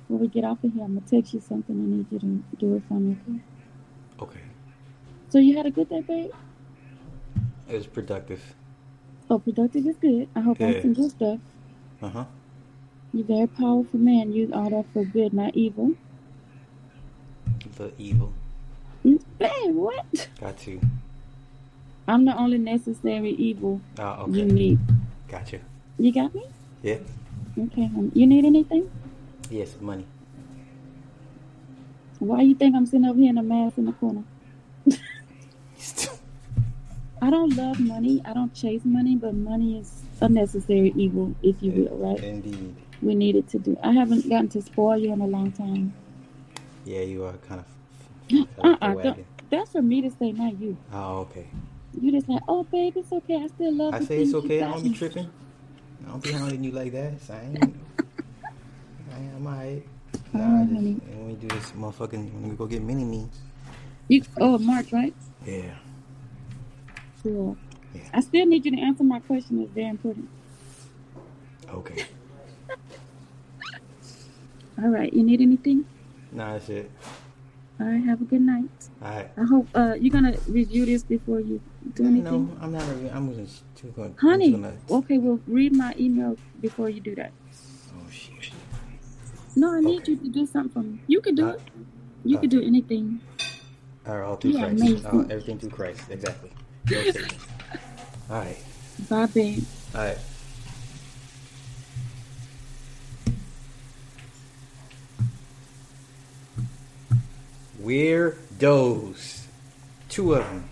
when we get off of here, I'm gonna text you something. I need you to do it for me. Okay? Okay. So you had a good day, babe? It was productive. Oh, productive is good. I hope I'm Good. some good stuff. Uh huh. You're a very powerful man. Use all that for good, not evil. The evil. Man, what? Got you. I'm the only necessary evil Ah, you okay. need. Gotcha. You You got me? Yeah. Okay. hon. You need anything? Yes, money. Why you think I'm sitting over here in a mask in the corner? I don't love money. I don't chase money, but money is a necessary evil, if you will, right? Indeed. We need it to do. I haven't gotten to spoil you in a long time. Yeah, you are kind of. Uh uh off. That's for me to say, not you. Oh, okay. You just like, oh, babe, it's okay. I still love I the say it's okay. I don't be tripping. I don't be hounding you like that. So I ain't. I am alright. Oh, Nah, just, honey. when we do this motherfucking, when we go get mini me's. You, oh, March, right? Yeah. Cool. Yeah. I still need you to answer my question. It's very important. Okay. All right. You need anything? Nah, that's it. All right. Have a good night. Alright. I hope uh, you're gonna review this before you do anything. No, I'm not. I'm just too going. Honey, Gonna, okay, well, read my email before you do that. oh shit. No, I need Okay. you to do something for me. You can do Uh, it. You can do anything. All right, all through Yeah, Christ. All, everything through Christ. Exactly. All right. Bye, babe. All right. Weirdos. Two of them.